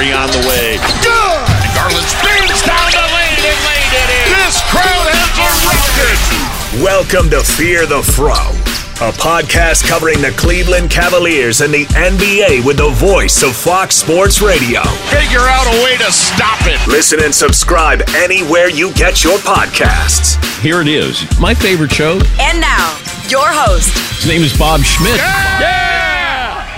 Three on the way. Good! Garland spins down the lane and laid it in. This crowd has erupted. Welcome to Fear the Fro, a podcast covering the Cleveland Cavaliers and the NBA with the voice of Fox Sports Radio. Figure out a way to stop it. Listen and subscribe anywhere you get your podcasts. Here it is, my favorite show. And now, your host. His name is Bob Schmidt.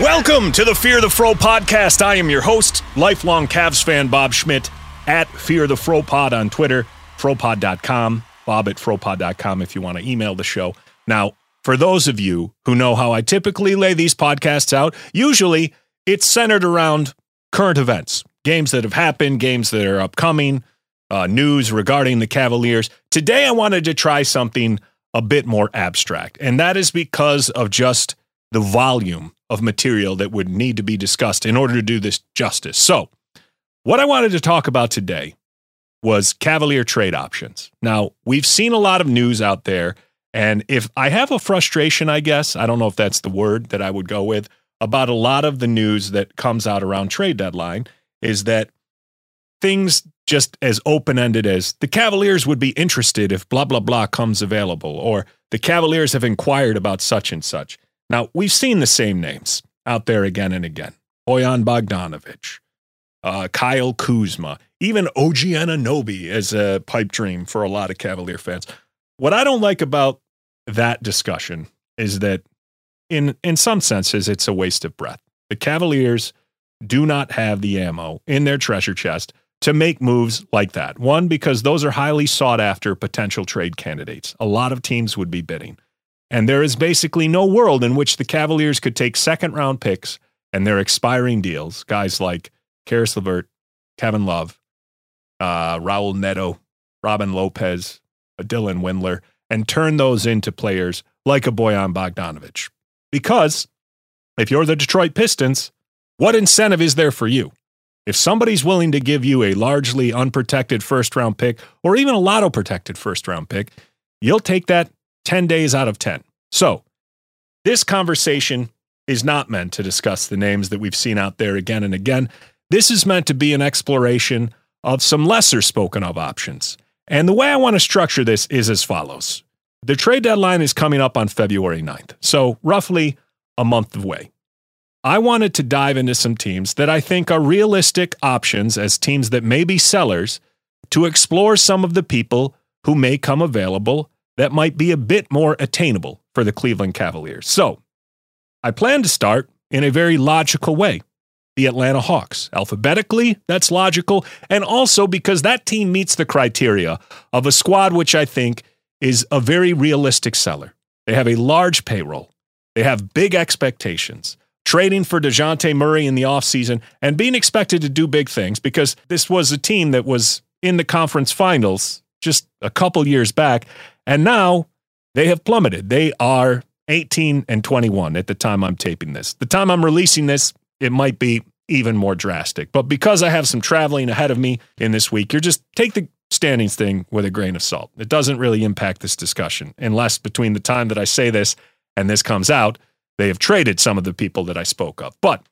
Welcome to the Fear the Fro podcast. I am your host, lifelong Cavs fan Bob Schmidt at Fear the Fro Pod on Twitter, fropod.com, bob at fropod.com if you want to email the show. Now, for those of you who know how I typically lay these podcasts out, usually it's centered around current events, games that have happened, games that are upcoming, uh, news regarding the Cavaliers. Today, I wanted to try something a bit more abstract, and that is because of just the volume of material that would need to be discussed in order to do this justice. So, what I wanted to talk about today was Cavalier trade options. Now, we've seen a lot of news out there, and if I have a frustration, I guess, I don't know if that's the word that I would go with, about a lot of the news that comes out around trade deadline is that things just as open ended as the Cavaliers would be interested if blah, blah, blah comes available, or the Cavaliers have inquired about such and such. Now, we've seen the same names out there again and again Bojan Bogdanovich, uh, Kyle Kuzma, even OG Anunoby as a pipe dream for a lot of Cavalier fans. What I don't like about that discussion is that, in, in some senses, it's a waste of breath. The Cavaliers do not have the ammo in their treasure chest to make moves like that. One, because those are highly sought after potential trade candidates. A lot of teams would be bidding. And there is basically no world in which the Cavaliers could take second round picks and their expiring deals, guys like Caris LeVert, Kevin Love, uh, Raul Neto, Robin Lopez, Dylan Windler, and turn those into players like a Bojan Bogdanovich. Because if you're the Detroit Pistons, what incentive is there for you? If somebody's willing to give you a largely unprotected first round pick or even a lotto protected first round pick, you'll take that 10 days out of 10. So, this conversation is not meant to discuss the names that we've seen out there again and again. This is meant to be an exploration of some lesser spoken of options. And the way I want to structure this is as follows The trade deadline is coming up on February 9th, so roughly a month away. I wanted to dive into some teams that I think are realistic options as teams that may be sellers to explore some of the people who may come available that might be a bit more attainable for the Cleveland Cavaliers. So, I plan to start in a very logical way the Atlanta Hawks. Alphabetically, that's logical, and also because that team meets the criteria of a squad which I think is a very realistic seller. They have a large payroll, they have big expectations. Trading for DeJounte Murray in the offseason and being expected to do big things because this was a team that was in the conference finals just a couple years back and now they have plummeted. They are 18 and 21 at the time I'm taping this. The time I'm releasing this, it might be even more drastic. But because I have some traveling ahead of me in this week, you're just take the standings thing with a grain of salt. It doesn't really impact this discussion unless between the time that I say this and this comes out, they have traded some of the people that I spoke of. But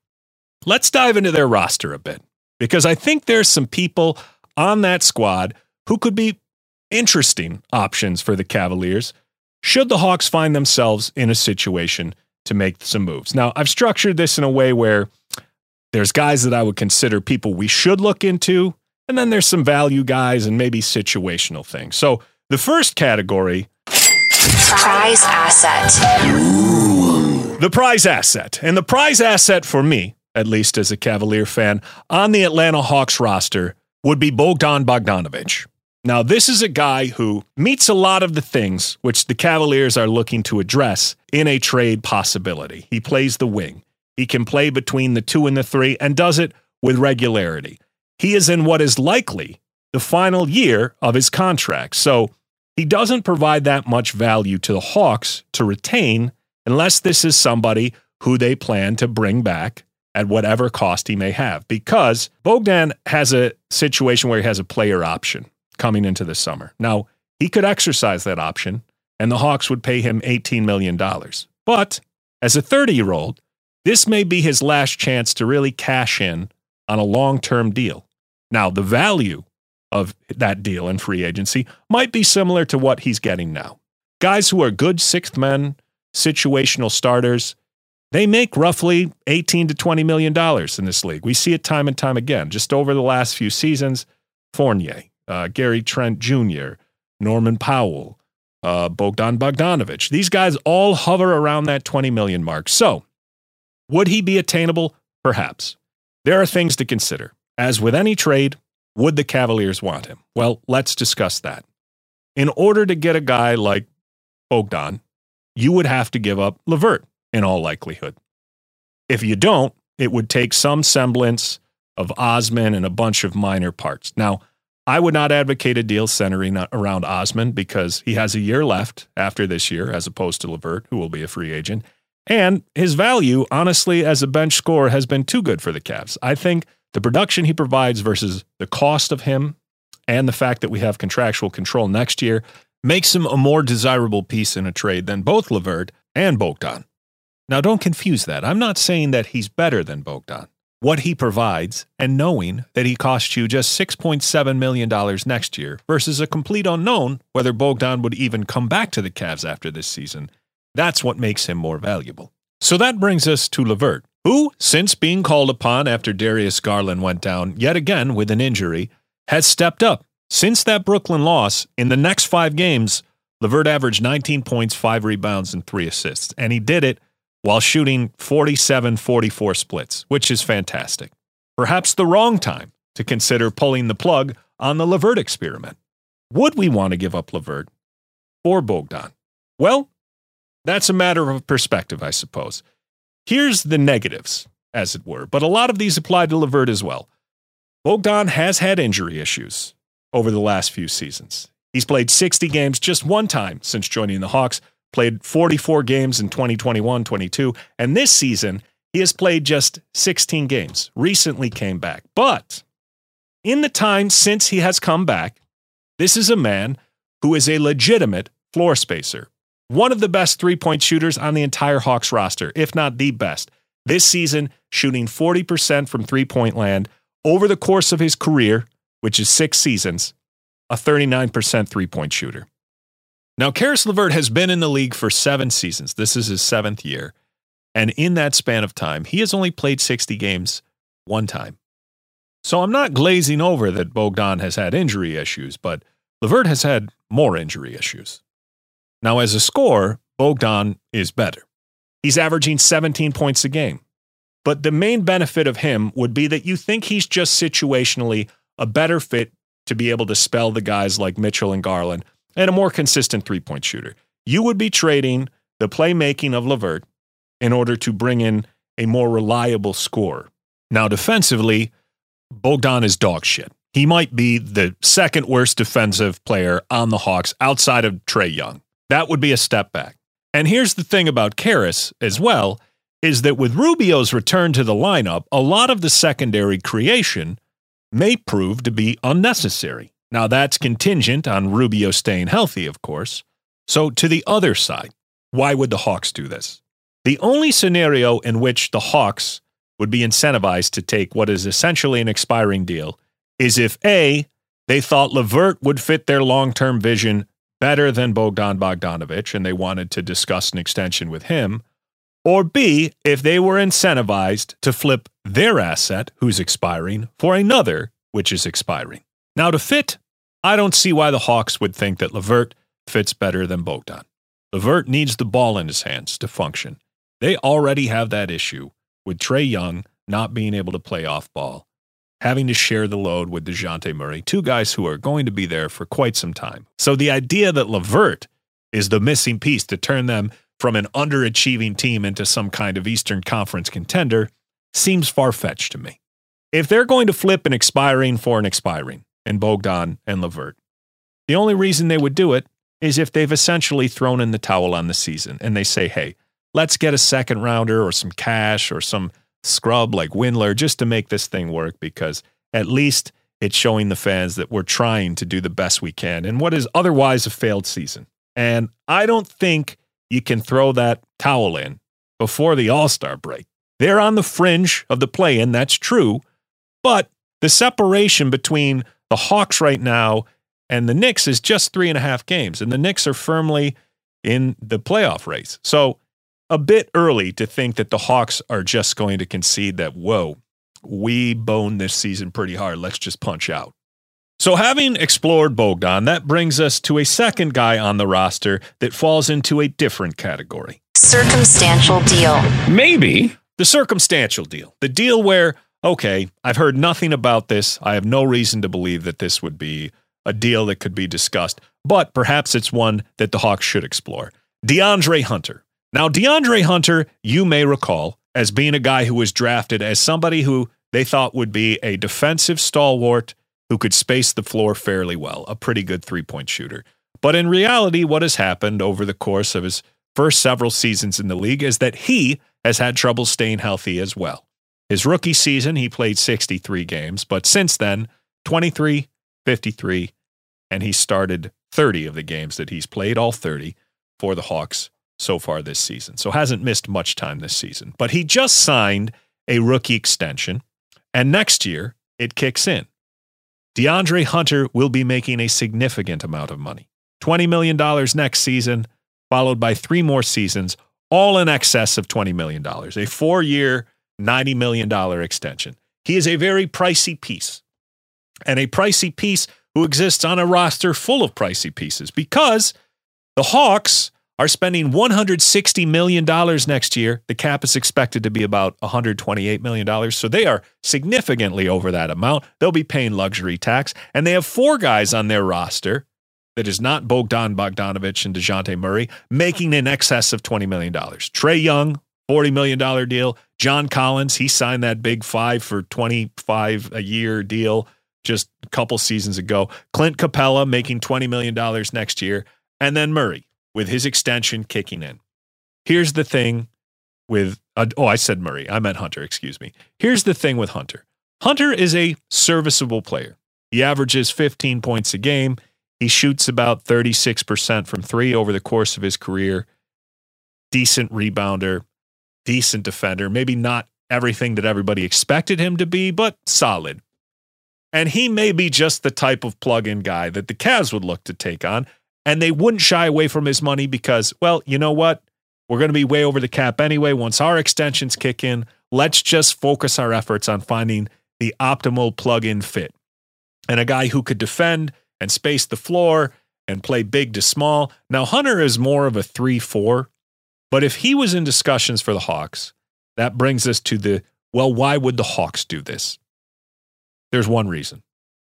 let's dive into their roster a bit because I think there's some people on that squad who could be interesting options for the Cavaliers should the Hawks find themselves in a situation to make some moves. Now, I've structured this in a way where there's guys that I would consider people we should look into, and then there's some value guys and maybe situational things. So, the first category Prize asset. the prize asset. And the prize asset for me, at least as a Cavalier fan, on the Atlanta Hawks roster would be Bogdan Bogdanovic. Now, this is a guy who meets a lot of the things which the Cavaliers are looking to address in a trade possibility. He plays the wing. He can play between the two and the three and does it with regularity. He is in what is likely the final year of his contract. So he doesn't provide that much value to the Hawks to retain unless this is somebody who they plan to bring back at whatever cost he may have. Because Bogdan has a situation where he has a player option coming into the summer. Now, he could exercise that option, and the Hawks would pay him $18 million. But as a 30 year old, this may be his last chance to really cash in on a long term deal. Now, the value of that deal in free agency might be similar to what he's getting now. Guys who are good sixth men, situational starters, they make roughly 18 to 20 million dollars in this league. We see it time and time again. Just over the last few seasons, Fournier, uh, Gary Trent Jr., Norman Powell, uh, Bogdan Bogdanovich. These guys all hover around that 20 million mark. So, would he be attainable? Perhaps. There are things to consider. As with any trade, would the Cavaliers want him? Well, let's discuss that. In order to get a guy like Bogdan, you would have to give up LeVert in all likelihood. If you don't, it would take some semblance of Osman and a bunch of minor parts. Now, I would not advocate a deal centering around Osman because he has a year left after this year, as opposed to LeVert, who will be a free agent. And his value, honestly, as a bench scorer, has been too good for the Cavs. I think the production he provides versus the cost of him and the fact that we have contractual control next year makes him a more desirable piece in a trade than both LeVert and Bogdan. Now, don't confuse that. I'm not saying that he's better than Bogdan what he provides and knowing that he costs you just $6.7 million next year versus a complete unknown whether Bogdan would even come back to the Cavs after this season, that's what makes him more valuable. So that brings us to LeVert, who, since being called upon after Darius Garland went down yet again with an injury, has stepped up. Since that Brooklyn loss, in the next five games, LeVert averaged 19 points, five rebounds, and three assists. And he did it while shooting 47 44 splits, which is fantastic. Perhaps the wrong time to consider pulling the plug on the LeVert experiment. Would we want to give up LeVert or Bogdan? Well, that's a matter of perspective, I suppose. Here's the negatives, as it were, but a lot of these apply to LeVert as well. Bogdan has had injury issues over the last few seasons. He's played 60 games just one time since joining the Hawks, played 44 games in 2021 22. And this season, he has played just 16 games, recently came back. But in the time since he has come back, this is a man who is a legitimate floor spacer. One of the best three point shooters on the entire Hawks roster, if not the best. This season, shooting 40% from three point land over the course of his career, which is six seasons, a 39% three point shooter. Now, Caris LeVert has been in the league for seven seasons. This is his seventh year. And in that span of time, he has only played 60 games one time. So I'm not glazing over that Bogdan has had injury issues, but LeVert has had more injury issues. Now, as a scorer, Bogdan is better. He's averaging 17 points a game. But the main benefit of him would be that you think he's just situationally a better fit to be able to spell the guys like Mitchell and Garland and a more consistent three point shooter. You would be trading the playmaking of LeVert in order to bring in a more reliable scorer. Now, defensively, Bogdan is dog shit. He might be the second worst defensive player on the Hawks outside of Trae Young. That would be a step back. And here's the thing about Caris as well is that with Rubio's return to the lineup, a lot of the secondary creation may prove to be unnecessary. Now, that's contingent on Rubio staying healthy, of course. So, to the other side, why would the Hawks do this? The only scenario in which the Hawks would be incentivized to take what is essentially an expiring deal is if A, they thought LeVert would fit their long term vision better than Bogdan Bogdanovich and they wanted to discuss an extension with him, or B, if they were incentivized to flip their asset, who's expiring, for another, which is expiring. Now, to fit, I don't see why the Hawks would think that LeVert fits better than Bogdan. LeVert needs the ball in his hands to function. They already have that issue with Trae Young not being able to play off ball, having to share the load with DeJounte Murray, two guys who are going to be there for quite some time. So the idea that LeVert is the missing piece to turn them from an underachieving team into some kind of Eastern Conference contender seems far fetched to me. If they're going to flip an expiring for an expiring, and Bogdan and LeVert. The only reason they would do it is if they've essentially thrown in the towel on the season and they say, hey, let's get a second rounder or some cash or some scrub like Windler just to make this thing work because at least it's showing the fans that we're trying to do the best we can in what is otherwise a failed season. And I don't think you can throw that towel in before the All Star break. They're on the fringe of the play in, that's true, But the separation between the Hawks right now and the Knicks is just three and a half games, and the Knicks are firmly in the playoff race. So a bit early to think that the Hawks are just going to concede that, whoa, we boned this season pretty hard. Let's just punch out. So, having explored Bogdan, that brings us to a second guy on the roster that falls into a different category Circumstantial deal. Maybe. the circumstantial deal. The deal where, okay, I've heard nothing about this. I have no reason to believe that this would be a deal that could be discussed, but perhaps it's one that the Hawks should explore. DeAndre Hunter. Now, DeAndre Hunter, you may recall as being a guy who was drafted as somebody who they thought would be a defensive stalwart who could space the floor fairly well, a pretty good three point shooter. But in reality, what has happened over the course of his first several seasons in the league is that he has had trouble staying healthy as well. His rookie season, he played 63 games, but since then, 23, 53, and he started 30 of the games that he's played, all 30 for the Hawks so far this season. So hasn't missed much time this season. But he just signed a rookie extension, and next year it kicks in. DeAndre Hunter will be making a significant amount of money $20 million next season, followed by three more seasons, all in excess of $20 million, a four year, $90 million extension. He is a very pricey piece, and a pricey piece who exists on a roster full of pricey pieces because the Hawks are spending $160 million next year. The cap is expected to be about $128 million. So they are significantly over that amount. They'll be paying luxury tax. And they have four guys on their roster that is not Bogdan Bogdanovich and DeJounte Murray, making in excess of $20 million. Trae Young, $40 million deal. John Collins, he signed that big five for 25 a year deal just a couple seasons ago. Clint Capela making $20 million next year. And then Murray with his extension kicking in. Here's the thing with, uh, oh, I said Murray. I meant Hunter, excuse me. Here's the thing with Hunter Hunter is a serviceable player. He averages 15 points a game. He shoots about 36% from three over the course of his career. Decent rebounder, decent defender. Maybe not everything that everybody expected him to be, but solid. And he may be just the type of plug in guy that the Cavs would look to take on and they wouldn't shy away from his money because, well, you know what? We're going to be way over the cap anyway. Once our extensions kick in, let's just focus our efforts on finding the optimal plug in fit. And a guy who could defend and space the floor and play big to small. Now, Hunter is more of a 3 4, but if he was in discussions for the Hawks, that brings us to the well, why would the Hawks do this? There's one reason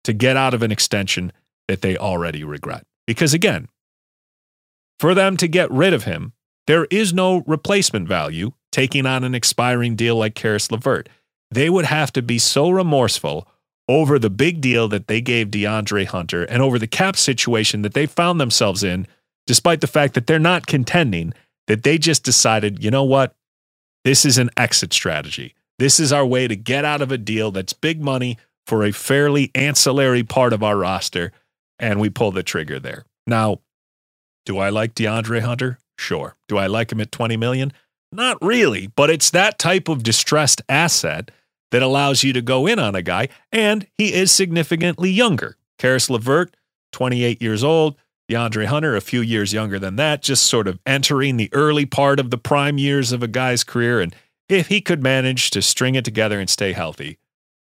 to get out of an extension that they already regret. Because again, for them to get rid of him, there is no replacement value taking on an expiring deal like Caris LeVert. They would have to be so remorseful over the big deal that they gave DeAndre Hunter and over the cap situation that they found themselves in, despite the fact that they're not contending, that they just decided, you know what? This is an exit strategy. This is our way to get out of a deal that's big money for a fairly ancillary part of our roster and we pull the trigger there. Now, do I like DeAndre Hunter? Sure. Do I like him at 20 million? Not really, but it's that type of distressed asset that allows you to go in on a guy, and he is significantly younger. Caris LeVert, 28 years old. DeAndre Hunter, a few years younger than that, just sort of entering the early part of the prime years of a guy's career. And if he could manage to string it together and stay healthy,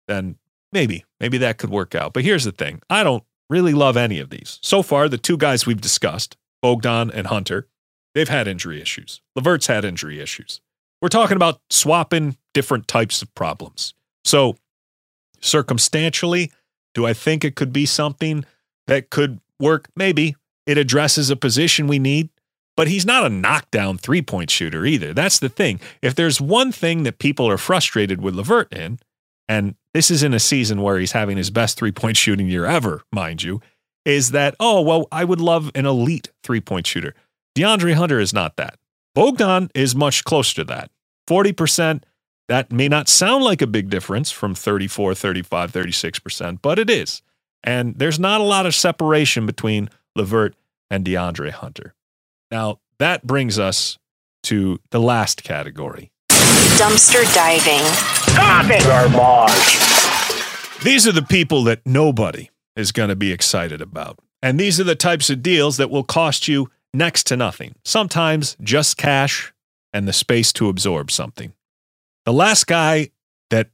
then maybe, maybe that could work out. But here's the thing I don't really love any of these. So far, the two guys we've discussed, Bogdan and Hunter, they've had injury issues. LeVert's had injury issues. We're talking about swapping different types of problems. So, circumstantially, do I think it could be something that could work? Maybe. It addresses a position we need, but he's not a knockdown three point shooter either. That's the thing. If there's one thing that people are frustrated with LeVert in, and this is in a season where he's having his best three point shooting year ever, mind you, is that, oh, well, I would love an elite three point shooter. DeAndre Hunter is not that. Bogdan is much closer to that. 40%, that may not sound like a big difference from 34, 35, 36%, but it is. And there's not a lot of separation between LeVert and DeAndre Hunter. Now, that brings us to the last category Dumpster diving. Garbage. These are the people that nobody is going to be excited about. And these are the types of deals that will cost you next to nothing. Sometimes just cash and the space to absorb something. The last guy that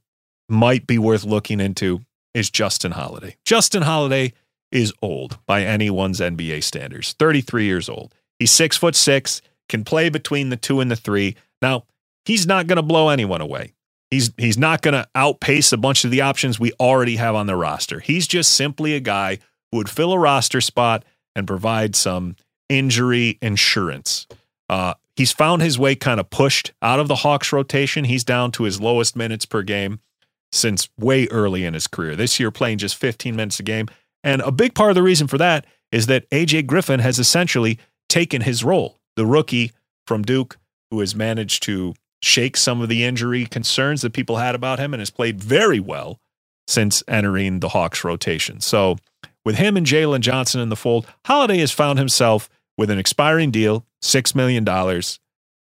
might be worth looking into is Justin Holiday. Justin Holiday is old by anyone's NBA standards, 33 years old. He's six foot six, can play between the two and the three. Now, he's not going to blow anyone away. He's he's not going to outpace a bunch of the options we already have on the roster. He's just simply a guy who would fill a roster spot and provide some injury insurance. Uh, he's found his way kind of pushed out of the Hawks rotation. He's down to his lowest minutes per game since way early in his career. This year, playing just 15 minutes a game. And a big part of the reason for that is that AJ Griffin has essentially taken his role. The rookie from Duke who has managed to shake some of the injury concerns that people had about him and has played very well since entering the Hawks rotation. So, with him and Jalen Johnson in the fold, Holiday has found himself with an expiring deal, $6 million.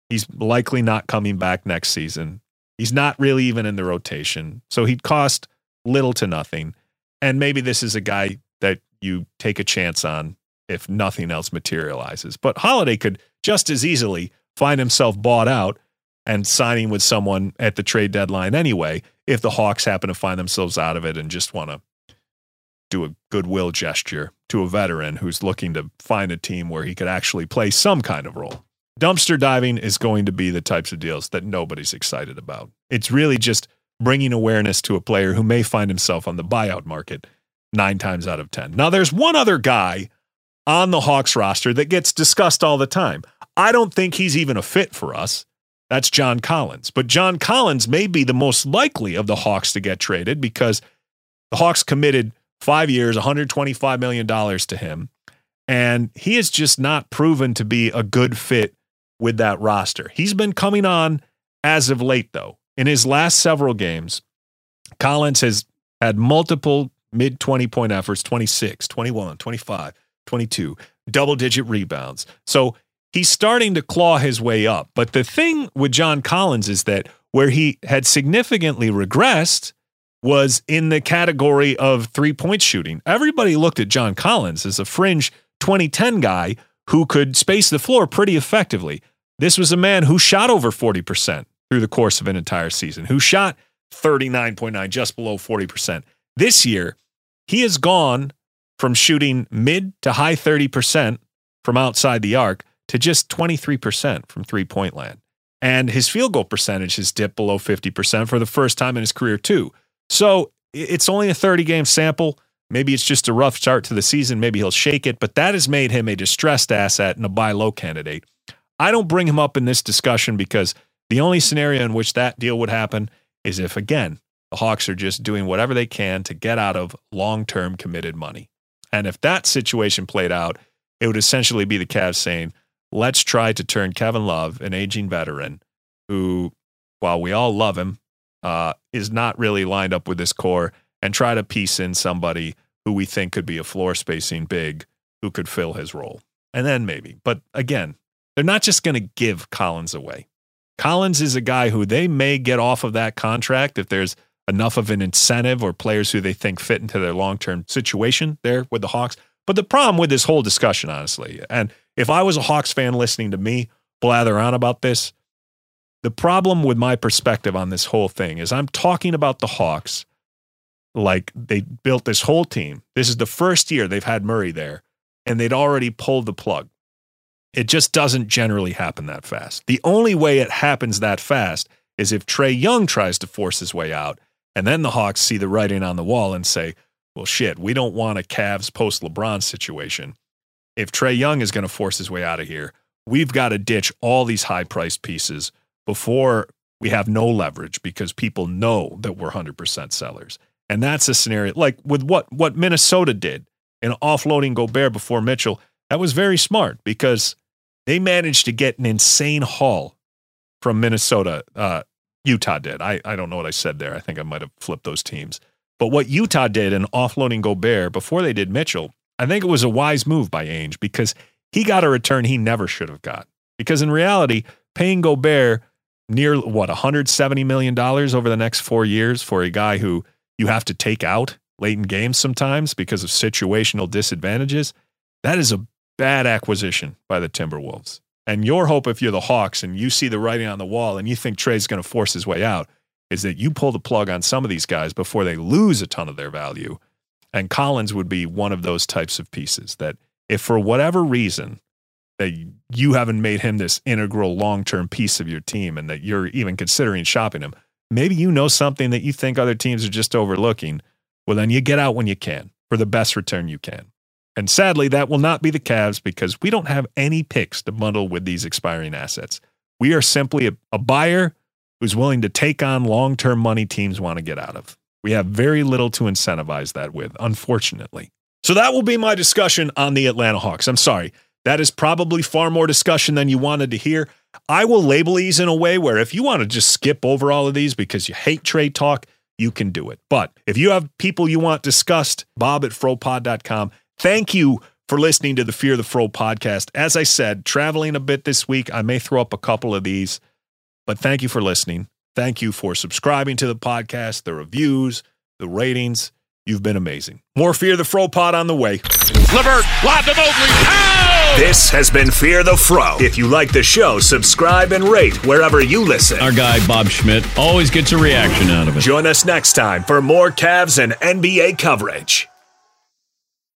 He's likely not coming back next season. He's not really even in the rotation. So, he'd cost little to nothing. And maybe this is a guy that you take a chance on if nothing else materializes. But Holiday could just as easily find himself bought out and signing with someone at the trade deadline anyway if the Hawks happen to find themselves out of it and just want to do a goodwill gesture to a veteran who's looking to find a team where he could actually play some kind of role. Dumpster diving is going to be the types of deals that nobody's excited about. It's really just bringing awareness to a player who may find himself on the buyout market nine times out of 10. Now, there's one other guy on the Hawks roster that gets discussed all the time. I don't think he's even a fit for us. That's John Collins. But John Collins may be the most likely of the Hawks to get traded because the Hawks committed five years, $125 million to him. And he has just not proven to be a good fit with that roster. He's been coming on as of late, though. In his last several games, Collins has had multiple mid 20 point efforts 26, 21, 25, 22, double digit rebounds. So he's starting to claw his way up. But the thing with John Collins is that where he had significantly regressed was in the category of three point shooting. Everybody looked at John Collins as a fringe 2010 guy who could space the floor pretty effectively. This was a man who shot over 40% through the course of an entire season, who shot 39.9, just below 40%. This year, he has gone from shooting mid to high 30% from outside the arc to just 23% from three point land. And his field goal percentage has dipped below 50% for the first time in his career, too. So it's only a 30 game sample. Maybe it's just a rough start to the season. Maybe he'll shake it, but that has made him a distressed asset and a buy low candidate. I don't bring him up in this discussion because the only scenario in which that deal would happen is if, again, the Hawks are just doing whatever they can to get out of long term committed money. And if that situation played out, it would essentially be the Cavs saying, let's try to turn Kevin Love, an aging veteran, who, while we all love him, uh, is not really lined up with this core, and try to piece in somebody who we think could be a floor spacing big who could fill his role. And then maybe. But again, they're not just going to give Collins away. Collins is a guy who they may get off of that contract if there's enough of an incentive or players who they think fit into their long term situation there with the Hawks. But the problem with this whole discussion, honestly, and if I was a Hawks fan listening to me blather on about this, the problem with my perspective on this whole thing is I'm talking about the Hawks like they built this whole team. This is the first year they've had Murray there, and they'd already pulled the plug. It just doesn't generally happen that fast. The only way it happens that fast is if Trae Young tries to force his way out, and then the Hawks see the writing on the wall and say, well, shit, we don't want a Cavs post LeBron situation if Trae Young is going to force his way out of here, we've got to ditch all these high priced pieces before we have no leverage because people know that we're 100% sellers. And that's a scenario like with what what Minnesota did in offloading Gobert before Mitchell. That was very smart because they managed to get an insane haul from Minnesota. Uh, Utah did. I, I don't know what I said there. I think I might have flipped those teams. But what Utah did in offloading Gobert before they did Mitchell I think it was a wise move by Ainge because he got a return he never should have got. Because in reality, paying Gobert near what $170 million over the next four years for a guy who you have to take out late in games sometimes because of situational disadvantages, that is a bad acquisition by the Timberwolves. And your hope, if you're the Hawks and you see the writing on the wall and you think Trae's going to force his way out, is that you pull the plug on some of these guys before they lose a ton of their value. And Collins would be one of those types of pieces that, if for whatever reason, that you haven't made him this integral long term piece of your team and that you're even considering shopping him, maybe you know something that you think other teams are just overlooking. Well, then you get out when you can for the best return you can. And sadly, that will not be the Cavs because we don't have any picks to bundle with these expiring assets. We are simply a, a buyer who's willing to take on long term money teams want to get out of. We have very little to incentivize that with, unfortunately. So that will be my discussion on the Atlanta Hawks. I'm sorry. That is probably far more discussion than you wanted to hear. I will label these in a way where if you want to just skip over all of these because you hate trade talk, you can do it. But if you have people you want discussed, bob at fropod.com. Thank you for listening to the Fear the Fro podcast. As I said, traveling a bit this week, I may throw up a couple of these, but thank you for listening. Thank you for subscribing to the podcast, the reviews, the ratings. You've been amazing. More Fear the Fro pod on the way. Levert, lob to Mobley. Pow! This has been Fear the Fro. If you like the show, subscribe and rate wherever you listen. Our guy, Bob Schmidt, always gets a reaction out of it. Join us next time for more Cavs and NBA coverage.